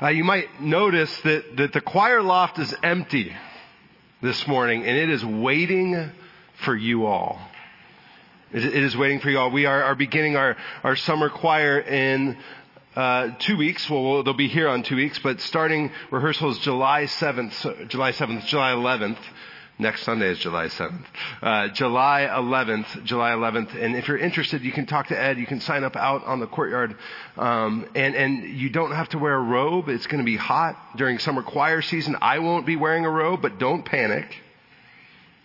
Uh, you might notice that, that the choir loft is empty this morning and it is waiting for you all. It, is waiting for you all. We are, are beginning our, our summer choir in uh, two weeks. Well, they'll be here on two weeks, but starting rehearsals July 7th, July 7th, July 11th. Next Sunday is July 7th. Uh, July 11th, July 11th. And if you're interested, you can talk to Ed. You can sign up out on the courtyard. Um, and, and you don't have to wear a robe. It's going to be hot during summer choir season. I won't be wearing a robe, but don't panic.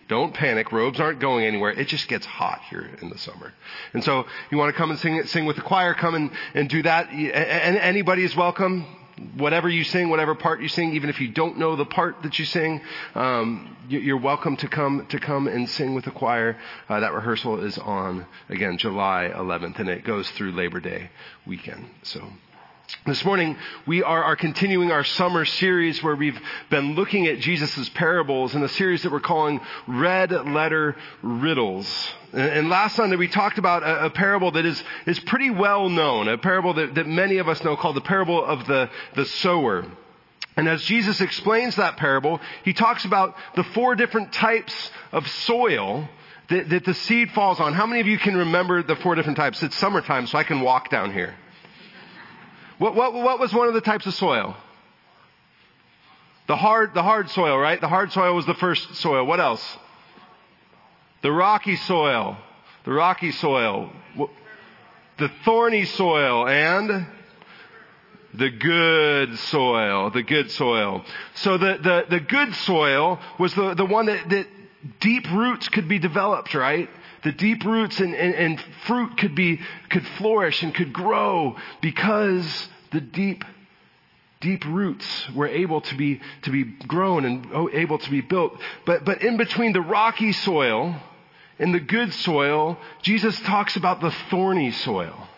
Don't panic. Robes aren't going anywhere. It just gets hot here in the summer. And so you want to come and sing, sing with the choir, come and, and do that. And anybody is welcome whatever you sing, whatever part you sing, even if you don't know the part that you sing, um, you're welcome to come to come and sing with the choir. Uh, that rehearsal is on again July 11th, and it goes through Labor Day weekend. So. This morning, we are, are, continuing our summer series where we've been looking at Jesus' parables in a series that we're calling Red Letter Riddles. And, last Sunday we talked about a, a, parable that is, is pretty well known, a parable that, that many of us know called the parable of the, the sower. And as Jesus explains that parable, he talks about the four different types of soil that, that the seed falls on. How many of you can remember the four different types? It's summertime, so I can walk down here. What, what, what was one of the types of soil? The hard, the hard soil, right? The hard soil was the first soil. What else? The rocky soil. The rocky soil. The thorny soil and the good soil. The good soil. So the, the, the good soil was the, the one that, that deep roots could be developed, right? the deep roots and, and, and, fruit could be, could flourish and could grow because the deep, deep roots were able to be, to be grown and able to be built. But, but in between the rocky soil and the good soil, Jesus talks about the thorny soil.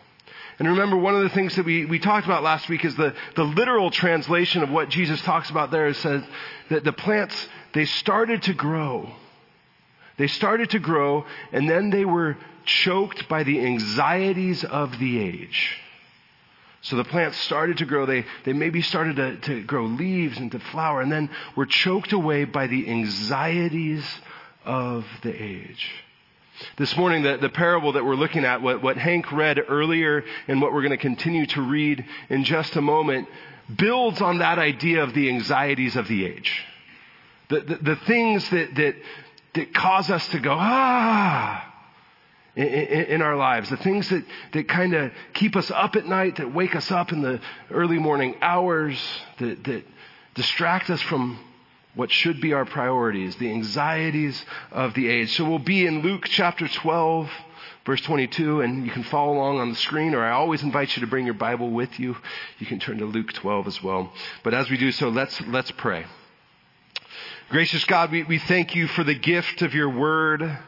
And remember, one of the things that we, we talked about last week is the, the literal translation of what Jesus talks about there. It says that the plants, they started to grow they started to grow and then they were choked by the anxieties of the age. So the plants started to grow. They, they maybe started to, to grow leaves and to flower and then were choked away by the anxieties of the age. This morning, the, the parable that we're looking at, what, what Hank read earlier and what we're going to continue to read in just a moment, builds on that idea of the anxieties of the age. The, the, the things that, that, that cause us to go, ah, in, our lives. The things that, that kind of keep us up at night, that wake us up in the early morning hours, that, that distract us from what should be our priorities, the anxieties of the age. So we'll be in Luke chapter 12, verse 22, and you can follow along on the screen, or I always invite you to bring your Bible with you. You can turn to Luke 12 as well. But as we do so, let's, let's pray. Gracious God, we, we thank you for the gift of your word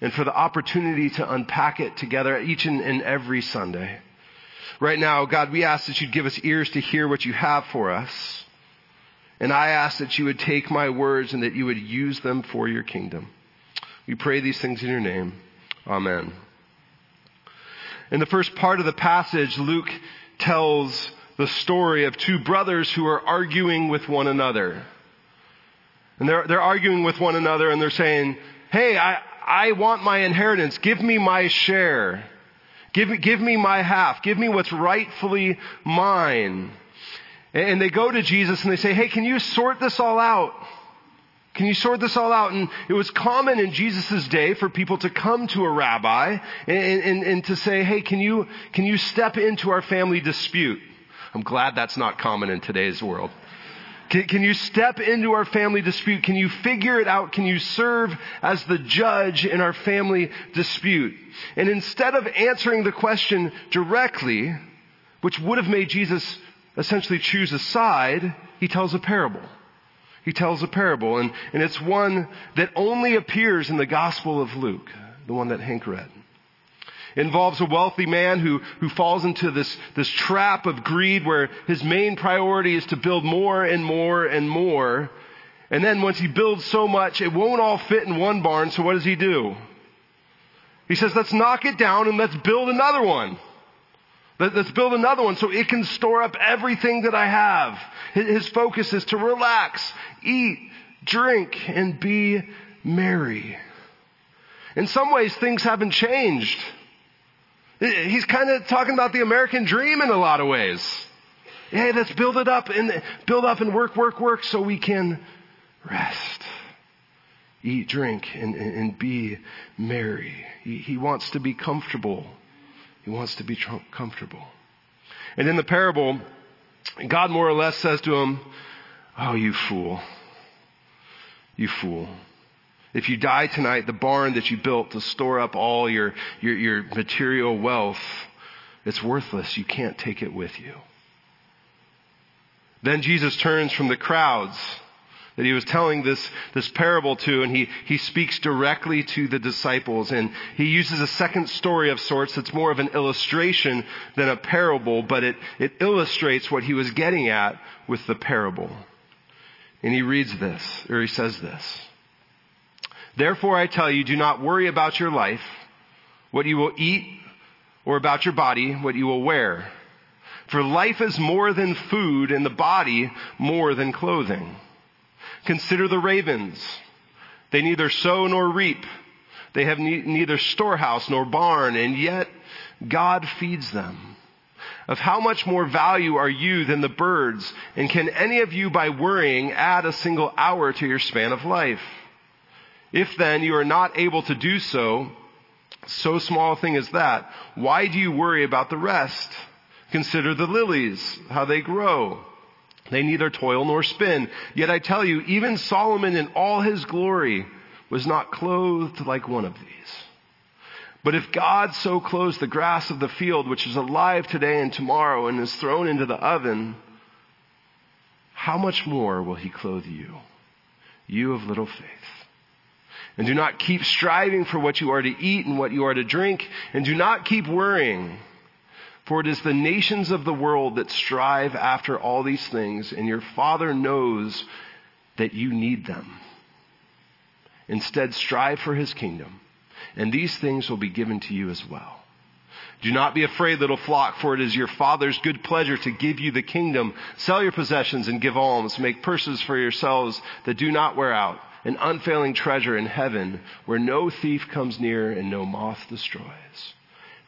and for the opportunity to unpack it together each and, and every Sunday. Right now, God, we ask that you'd give us ears to hear what you have for us. And I ask that you would take my words and that you would use them for your kingdom. We pray these things in your name. Amen. In the first part of the passage, Luke tells the story of two brothers who are arguing with one another. And they're, they're arguing with one another and they're saying, hey, I, I want my inheritance. Give me my share. Give, me, give me my half. Give me what's rightfully mine. And they go to Jesus and they say, hey, can you sort this all out? Can you sort this all out? And it was common in Jesus' day for people to come to a rabbi and, and, and, to say, hey, can you, can you step into our family dispute? I'm glad that's not common in today's world. Can, can, you step into our family dispute? Can you figure it out? Can you serve as the judge in our family dispute? And instead of answering the question directly, which would have made Jesus essentially choose a side, he tells a parable. He tells a parable, and, and it's one that only appears in the Gospel of Luke, the one that Hank read. Involves a wealthy man who, who falls into this, this trap of greed where his main priority is to build more and more and more. And then once he builds so much, it won't all fit in one barn, so what does he do? He says, let's knock it down and let's build another one. Let, us build another one so it can store up everything that I have. His focus is to relax, eat, drink, and be merry. In some ways, things haven't changed. He's kind of talking about the American dream in a lot of ways. Hey, let's build it up and build up and work, work, work so we can rest. Eat, drink, and, and be merry. He, he wants to be comfortable. He wants to be tr- comfortable. And in the parable, God more or less says to him, Oh, you fool. You fool. If you die tonight, the barn that you built to store up all your, your, your material wealth, it's worthless. You can't take it with you. Then Jesus turns from the crowds that he was telling this, this parable to, and he, he speaks directly to the disciples. And he uses a second story of sorts that's more of an illustration than a parable, but it, it illustrates what he was getting at with the parable. And he reads this, or he says this. Therefore I tell you, do not worry about your life, what you will eat, or about your body, what you will wear. For life is more than food and the body more than clothing. Consider the ravens. They neither sow nor reap. They have ne- neither storehouse nor barn, and yet God feeds them. Of how much more value are you than the birds? And can any of you by worrying add a single hour to your span of life? If then you are not able to do so, so small a thing as that, why do you worry about the rest? Consider the lilies, how they grow. They neither toil nor spin. Yet I tell you, even Solomon in all his glory was not clothed like one of these. But if God so clothes the grass of the field, which is alive today and tomorrow and is thrown into the oven, how much more will he clothe you, you of little faith? And do not keep striving for what you are to eat and what you are to drink, and do not keep worrying for it is the nations of the world that strive after all these things, and your Father knows that you need them. Instead, strive for his kingdom, and these things will be given to you as well. Do not be afraid, little flock, for it is your Father's good pleasure to give you the kingdom. Sell your possessions and give alms. Make purses for yourselves that do not wear out, an unfailing treasure in heaven where no thief comes near and no moth destroys.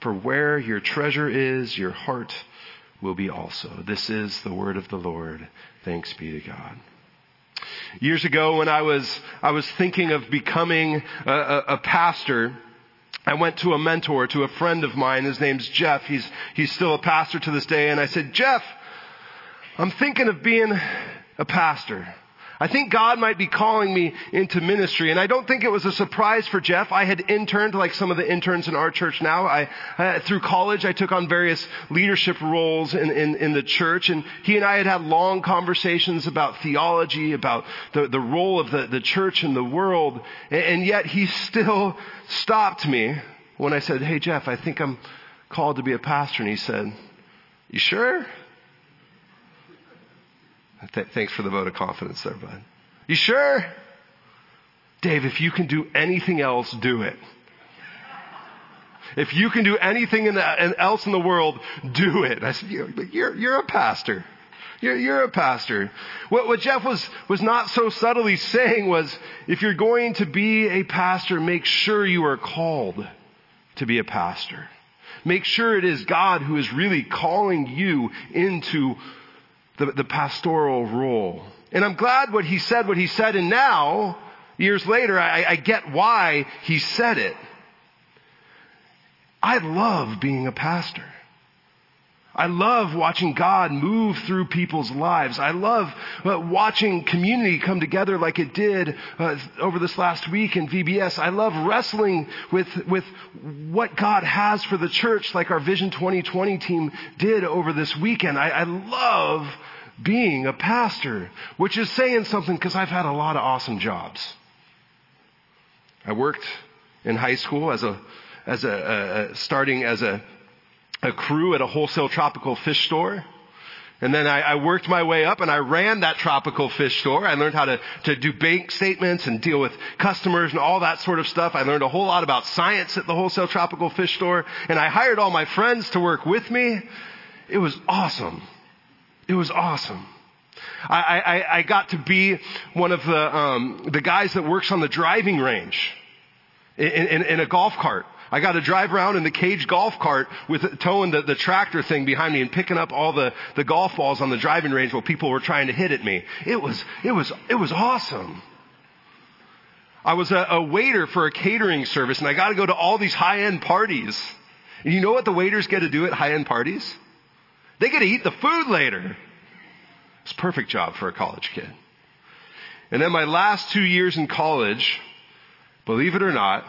For where your treasure is, your heart will be also. This is the word of the Lord. Thanks be to God. Years ago when I was, I was thinking of becoming a, a, a pastor, I went to a mentor, to a friend of mine. His name's Jeff. He's, he's still a pastor to this day. And I said, Jeff, I'm thinking of being a pastor. I think God might be calling me into ministry. And I don't think it was a surprise for Jeff. I had interned like some of the interns in our church now. I, through college, I took on various leadership roles in, in, in, the church. And he and I had had long conversations about theology, about the, the role of the, the church in the world. And, and yet he still stopped me when I said, Hey, Jeff, I think I'm called to be a pastor. And he said, You sure? Th- thanks for the vote of confidence there, bud. You sure? Dave, if you can do anything else, do it. If you can do anything in the, else in the world, do it. I said, you're, you're a pastor. You're, you're a pastor. What, what Jeff was, was not so subtly saying was, if you're going to be a pastor, make sure you are called to be a pastor. Make sure it is God who is really calling you into the, the pastoral role. And I'm glad what he said, what he said, and now, years later, I, I get why he said it. I love being a pastor. I love watching God move through people's lives. I love uh, watching community come together like it did uh, over this last week in VBS. I love wrestling with, with what God has for the church like our Vision 2020 team did over this weekend. I, I love being a pastor, which is saying something because I've had a lot of awesome jobs. I worked in high school as a, as a, starting as a a crew at a wholesale tropical fish store. And then I, I, worked my way up and I ran that tropical fish store. I learned how to, to do bank statements and deal with customers and all that sort of stuff. I learned a whole lot about science at the wholesale tropical fish store. And I hired all my friends to work with me. It was awesome. It was awesome. I, I, I got to be one of the, um, the guys that works on the driving range in, in, in a golf cart. I got to drive around in the cage golf cart with towing the, the tractor thing behind me and picking up all the, the golf balls on the driving range while people were trying to hit at me. It was, it was, it was awesome. I was a, a waiter for a catering service and I got to go to all these high-end parties. And you know what the waiters get to do at high-end parties? They get to eat the food later. It's a perfect job for a college kid. And then my last two years in college, believe it or not,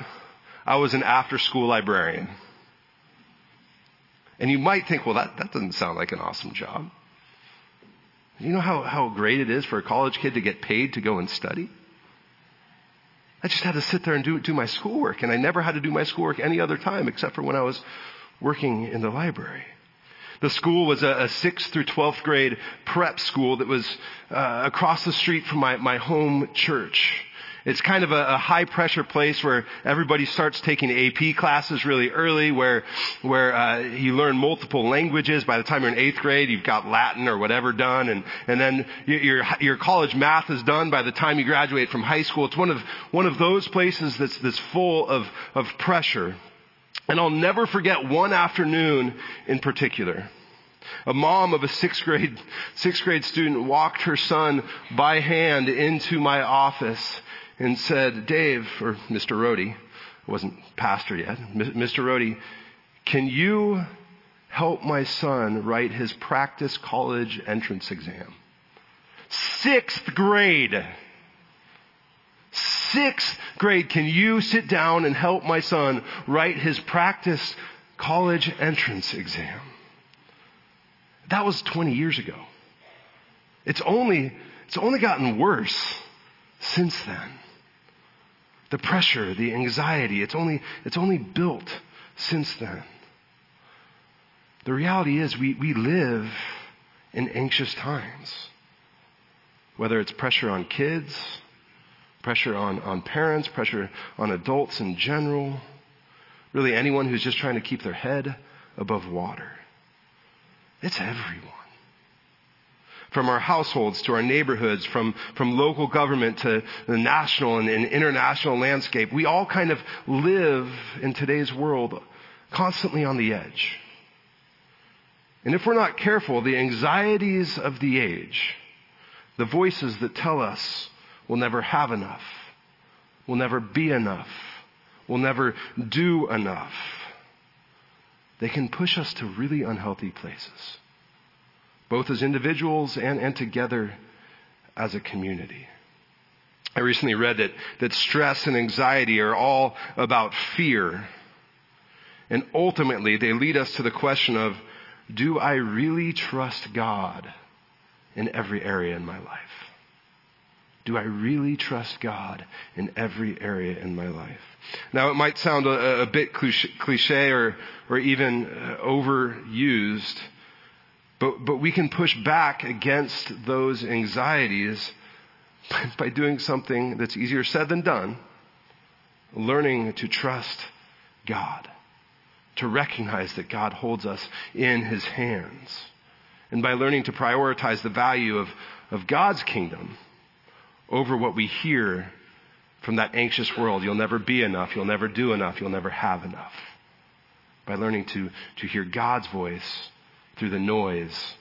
I was an after school librarian. And you might think, well, that, that doesn't sound like an awesome job. You know how, how great it is for a college kid to get paid to go and study? I just had to sit there and do, do my schoolwork, and I never had to do my schoolwork any other time except for when I was working in the library. The school was a, a 6th through 12th grade prep school that was uh, across the street from my, my home church. It's kind of a, a, high pressure place where everybody starts taking AP classes really early, where where uh, you learn multiple languages. By the time you're in eighth grade, you've got Latin or whatever done, and and then your your college math is done by the time you graduate from high school. It's one of one of those places that's that's full of of pressure. And I'll never forget one afternoon in particular. A mom of a sixth grade, sixth grade student walked her son by hand into my office and said, Dave, or Mr. Rohde, wasn't pastor yet, Mr. Rohde, can you help my son write his practice college entrance exam? Sixth grade. Sixth grade. Can you sit down and help my son write his practice college entrance exam? That was 20 years ago. It's only, it's only gotten worse since then. The pressure, the anxiety, it's only, it's only built since then. The reality is we, we live in anxious times. Whether it's pressure on kids, pressure on, on parents, pressure on adults in general, really anyone who's just trying to keep their head above water. It's everyone from our households to our neighborhoods, from, from local government to the national and, and international landscape. We all kind of live in today's world constantly on the edge. And if we're not careful, the anxieties of the age, the voices that tell us we'll never have enough, we'll never be enough, we'll never do enough, they can push us to really unhealthy places both as individuals and, and together as a community. I recently read that, that stress and anxiety are all about fear. And ultimately, they lead us to the question of, do I really trust God in every area in my life? Do I really trust God in every area in my life? Now, it might sound a, a bit cliche or, or even uh, overused, but, but we can push back against those anxieties by doing something that's easier said than done, learning to trust God, to recognize that God holds us in his hands, and by learning to prioritize the value of, of God's kingdom over what we hear from that anxious world. You'll never be enough. You'll never do enough. You'll never have enough. By learning to, to hear God's voice through the noise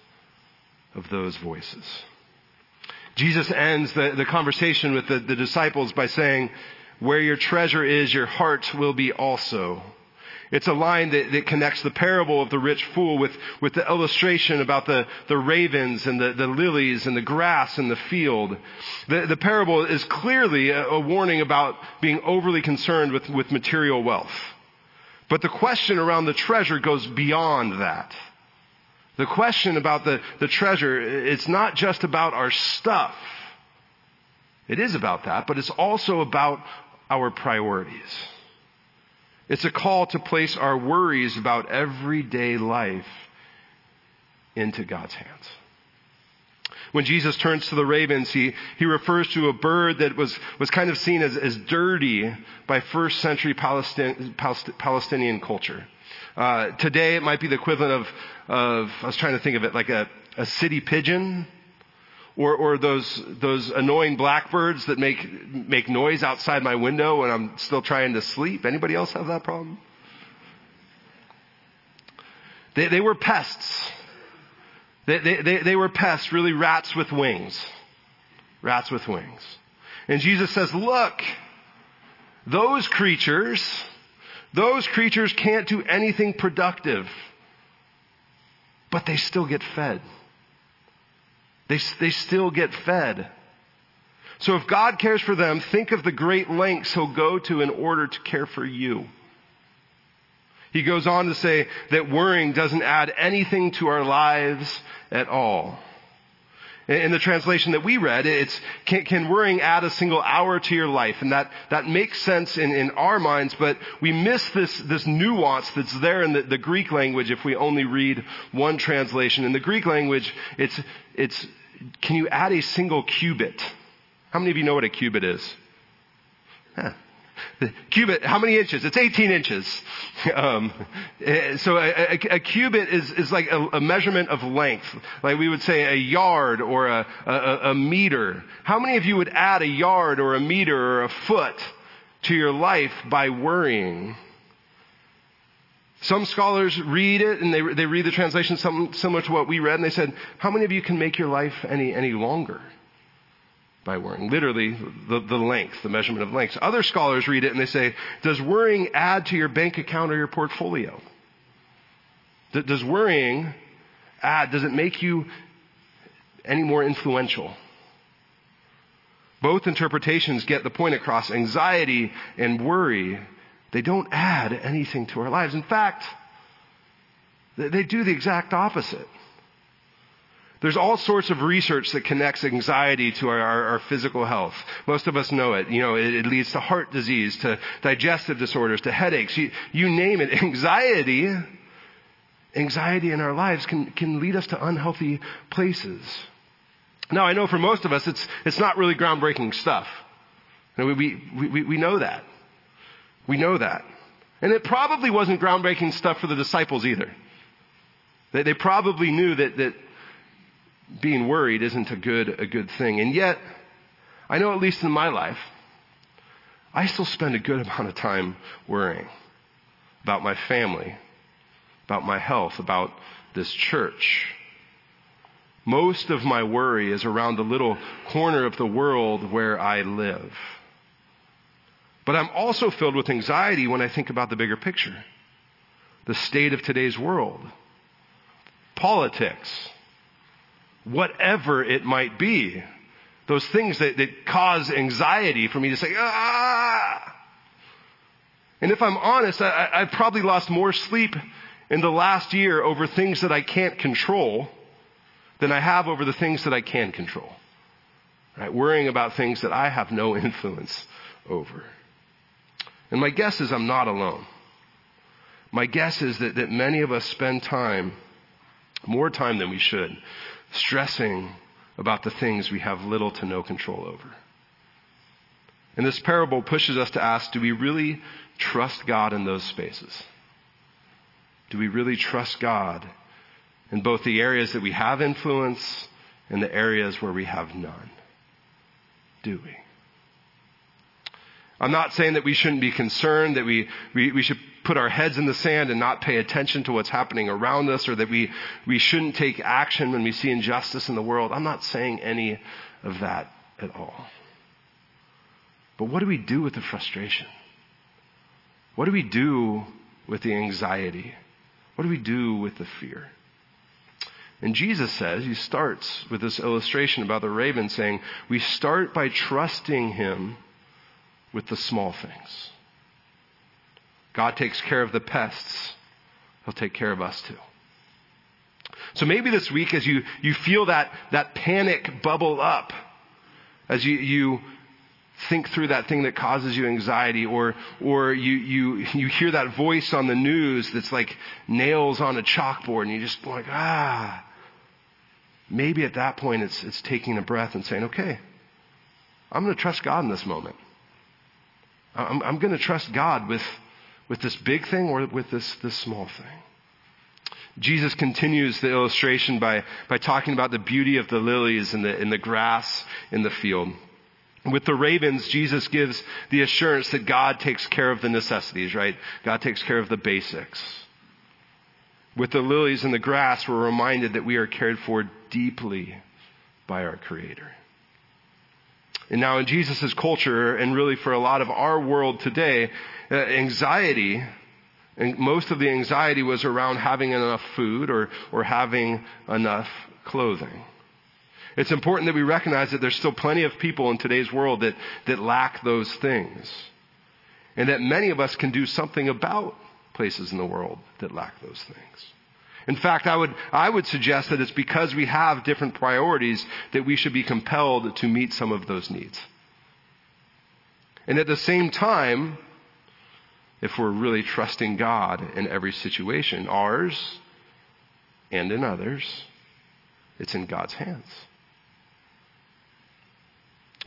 of those voices. Jesus ends the, the conversation with the, the disciples by saying, where your treasure is, your heart will be also. It's a line that, that, connects the parable of the rich fool with, with the illustration about the, the ravens and the, the lilies and the grass in the field. The, the parable is clearly a, a warning about being overly concerned with, with material wealth. But the question around the treasure goes beyond that. The question about the, the treasure, it's not just about our stuff. It is about that, but it's also about our priorities. It's a call to place our worries about everyday life into God's hands. When Jesus turns to the ravens, he, he refers to a bird that was, was kind of seen as, as dirty by first century Palestinian culture. Uh, today it might be the equivalent of, of, I was trying to think of it, like a, a city pigeon or, or those, those annoying blackbirds that make, make noise outside my window when I'm still trying to sleep. Anybody else have that problem? They, they were pests. They, they, they, they were pests, really rats with wings. Rats with wings. And Jesus says, look, those creatures, those creatures can't do anything productive, but they still get fed. They, they still get fed. So if God cares for them, think of the great lengths he'll go to in order to care for you. He goes on to say that worrying doesn't add anything to our lives at all. In the translation that we read, it's, can, can worrying add a single hour to your life? And that, that makes sense in, in our minds, but we miss this, this nuance that's there in the, the Greek language if we only read one translation. In the Greek language, it's, it's, can you add a single cubit? How many of you know what a cubit is? Huh. The cubit, how many inches? It's 18 inches. Um, eh, so a, a, a, cubit is, is like a, a, measurement of length. Like we would say a yard or a, a meter. How many of you would add a yard or a meter or a foot to your life by worrying? Some scholars read it and they, they read the translation something similar to what we read and they said, how many of you can make your life any, any longer? by worrying. Literally, the, the length, the measurement of length. Other scholars read it and they say, does worrying add to your bank account or your portfolio? Does worrying add, does it make you any more influential? Both interpretations get the point across. Anxiety and worry, they don't add anything to our lives. In fact, they do the exact opposite. There's all sorts of research that connects anxiety to our, our, our physical health. Most of us know it. You know, it, it, leads to heart disease, to digestive disorders, to headaches. You, you name it. Anxiety, anxiety in our lives can, can lead us to unhealthy places. Now, I know for most of us, it's, it's not really groundbreaking stuff. We, we, we, we know that. We know that. And it probably wasn't groundbreaking stuff for the disciples either. They, they probably knew that, that being worried isn't a good, a good thing. And yet, I know at least in my life, I still spend a good amount of time worrying about my family, about my health, about this church. Most of my worry is around the little corner of the world where I live. But I'm also filled with anxiety when I think about the bigger picture. The state of today's world. Politics whatever it might be. Those things that, that cause anxiety for me to say, ah. And if I'm honest, I, I've probably lost more sleep in the last year over things that I can't control than I have over the things that I can control. Right? Worrying about things that I have no influence over. And my guess is I'm not alone. My guess is that, that many of us spend time, more time than we should, stressing about the things we have little to no control over. And this parable pushes us to ask, do we really trust God in those spaces? Do we really trust God in both the areas that we have influence and the areas where we have none? Do we? I'm not saying that we shouldn't be concerned, that we, we, we should put our heads in the sand and not pay attention to what's happening around us or that we, we shouldn't take action when we see injustice in the world. I'm not saying any of that at all. But what do we do with the frustration? What do we do with the anxiety? What do we do with the fear? And Jesus says, he starts with this illustration about the raven saying, we start by trusting him with the small things. God takes care of the pests. He'll take care of us too. So maybe this week as you, you feel that, that panic bubble up, as you, you think through that thing that causes you anxiety or, or you, you, you hear that voice on the news that's like nails on a chalkboard and you just like, ah. maybe at that point it's, it's taking a breath and saying, okay, I'm going to trust God in this moment. I'm, I'm going to trust God with, with this big thing or with this, this small thing. Jesus continues the illustration by, by talking about the beauty of the lilies and the, and the grass in the field. With the ravens, Jesus gives the assurance that God takes care of the necessities, right? God takes care of the basics. With the lilies and the grass, we're reminded that we are cared for deeply by our Creator. And now in Jesus' culture, and really for a lot of our world today, uh, anxiety, and most of the anxiety was around having enough food or, or having enough clothing. It's important that we recognize that there's still plenty of people in today's world that, that lack those things. And that many of us can do something about places in the world that lack those things. In fact, I would, I would suggest that it's because we have different priorities that we should be compelled to meet some of those needs. And at the same time, if we're really trusting God in every situation, ours and in others, it's in God's hands.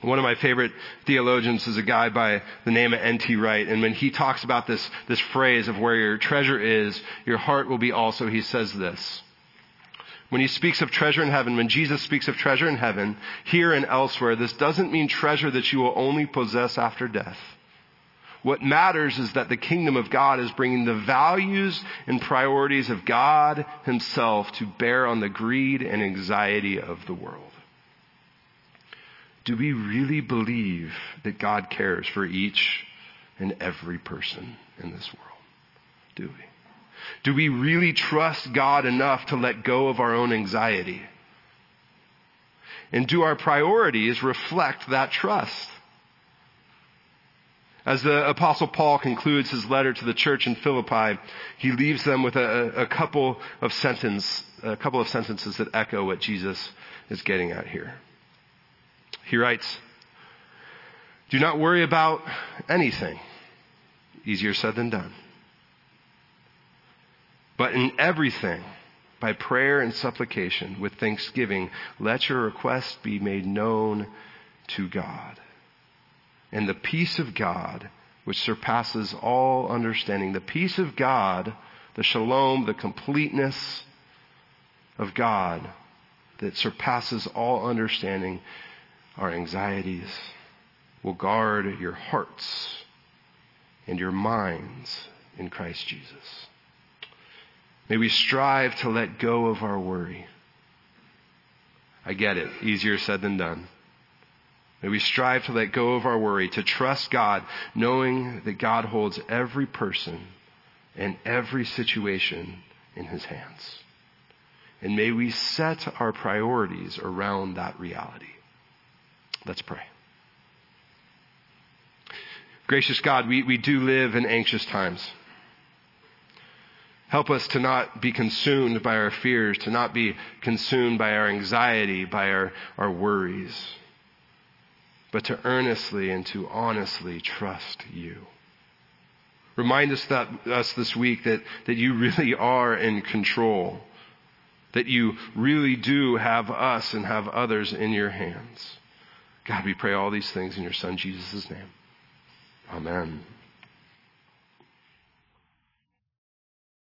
One of my favorite theologians is a guy by the name of N.T. Wright. And when he talks about this, this phrase of where your treasure is, your heart will be also, he says this. When he speaks of treasure in heaven, when Jesus speaks of treasure in heaven, here and elsewhere, this doesn't mean treasure that you will only possess after death. What matters is that the kingdom of God is bringing the values and priorities of God himself to bear on the greed and anxiety of the world. Do we really believe that God cares for each and every person in this world? Do we? Do we really trust God enough to let go of our own anxiety? And do our priorities reflect that trust? As the apostle Paul concludes his letter to the church in Philippi, he leaves them with a, a couple of sentence, a couple of sentences that echo what Jesus is getting at here. He writes, Do not worry about anything. Easier said than done. But in everything, by prayer and supplication, with thanksgiving, let your requests be made known to God. And the peace of God, which surpasses all understanding, the peace of God, the shalom, the completeness of God that surpasses all understanding, our anxieties, will guard your hearts and your minds in Christ Jesus. May we strive to let go of our worry. I get it. Easier said than done. May we strive to let go of our worry, to trust God, knowing that God holds every person and every situation in his hands. And may we set our priorities around that reality. Let's pray. Gracious God, we, we do live in anxious times. Help us to not be consumed by our fears, to not be consumed by our anxiety, by our, our worries, but to earnestly and to honestly trust you. Remind us that us this week that, that you really are in control, that you really do have us and have others in your hands. God, we pray all these things in your Son Jesus' name. Amen.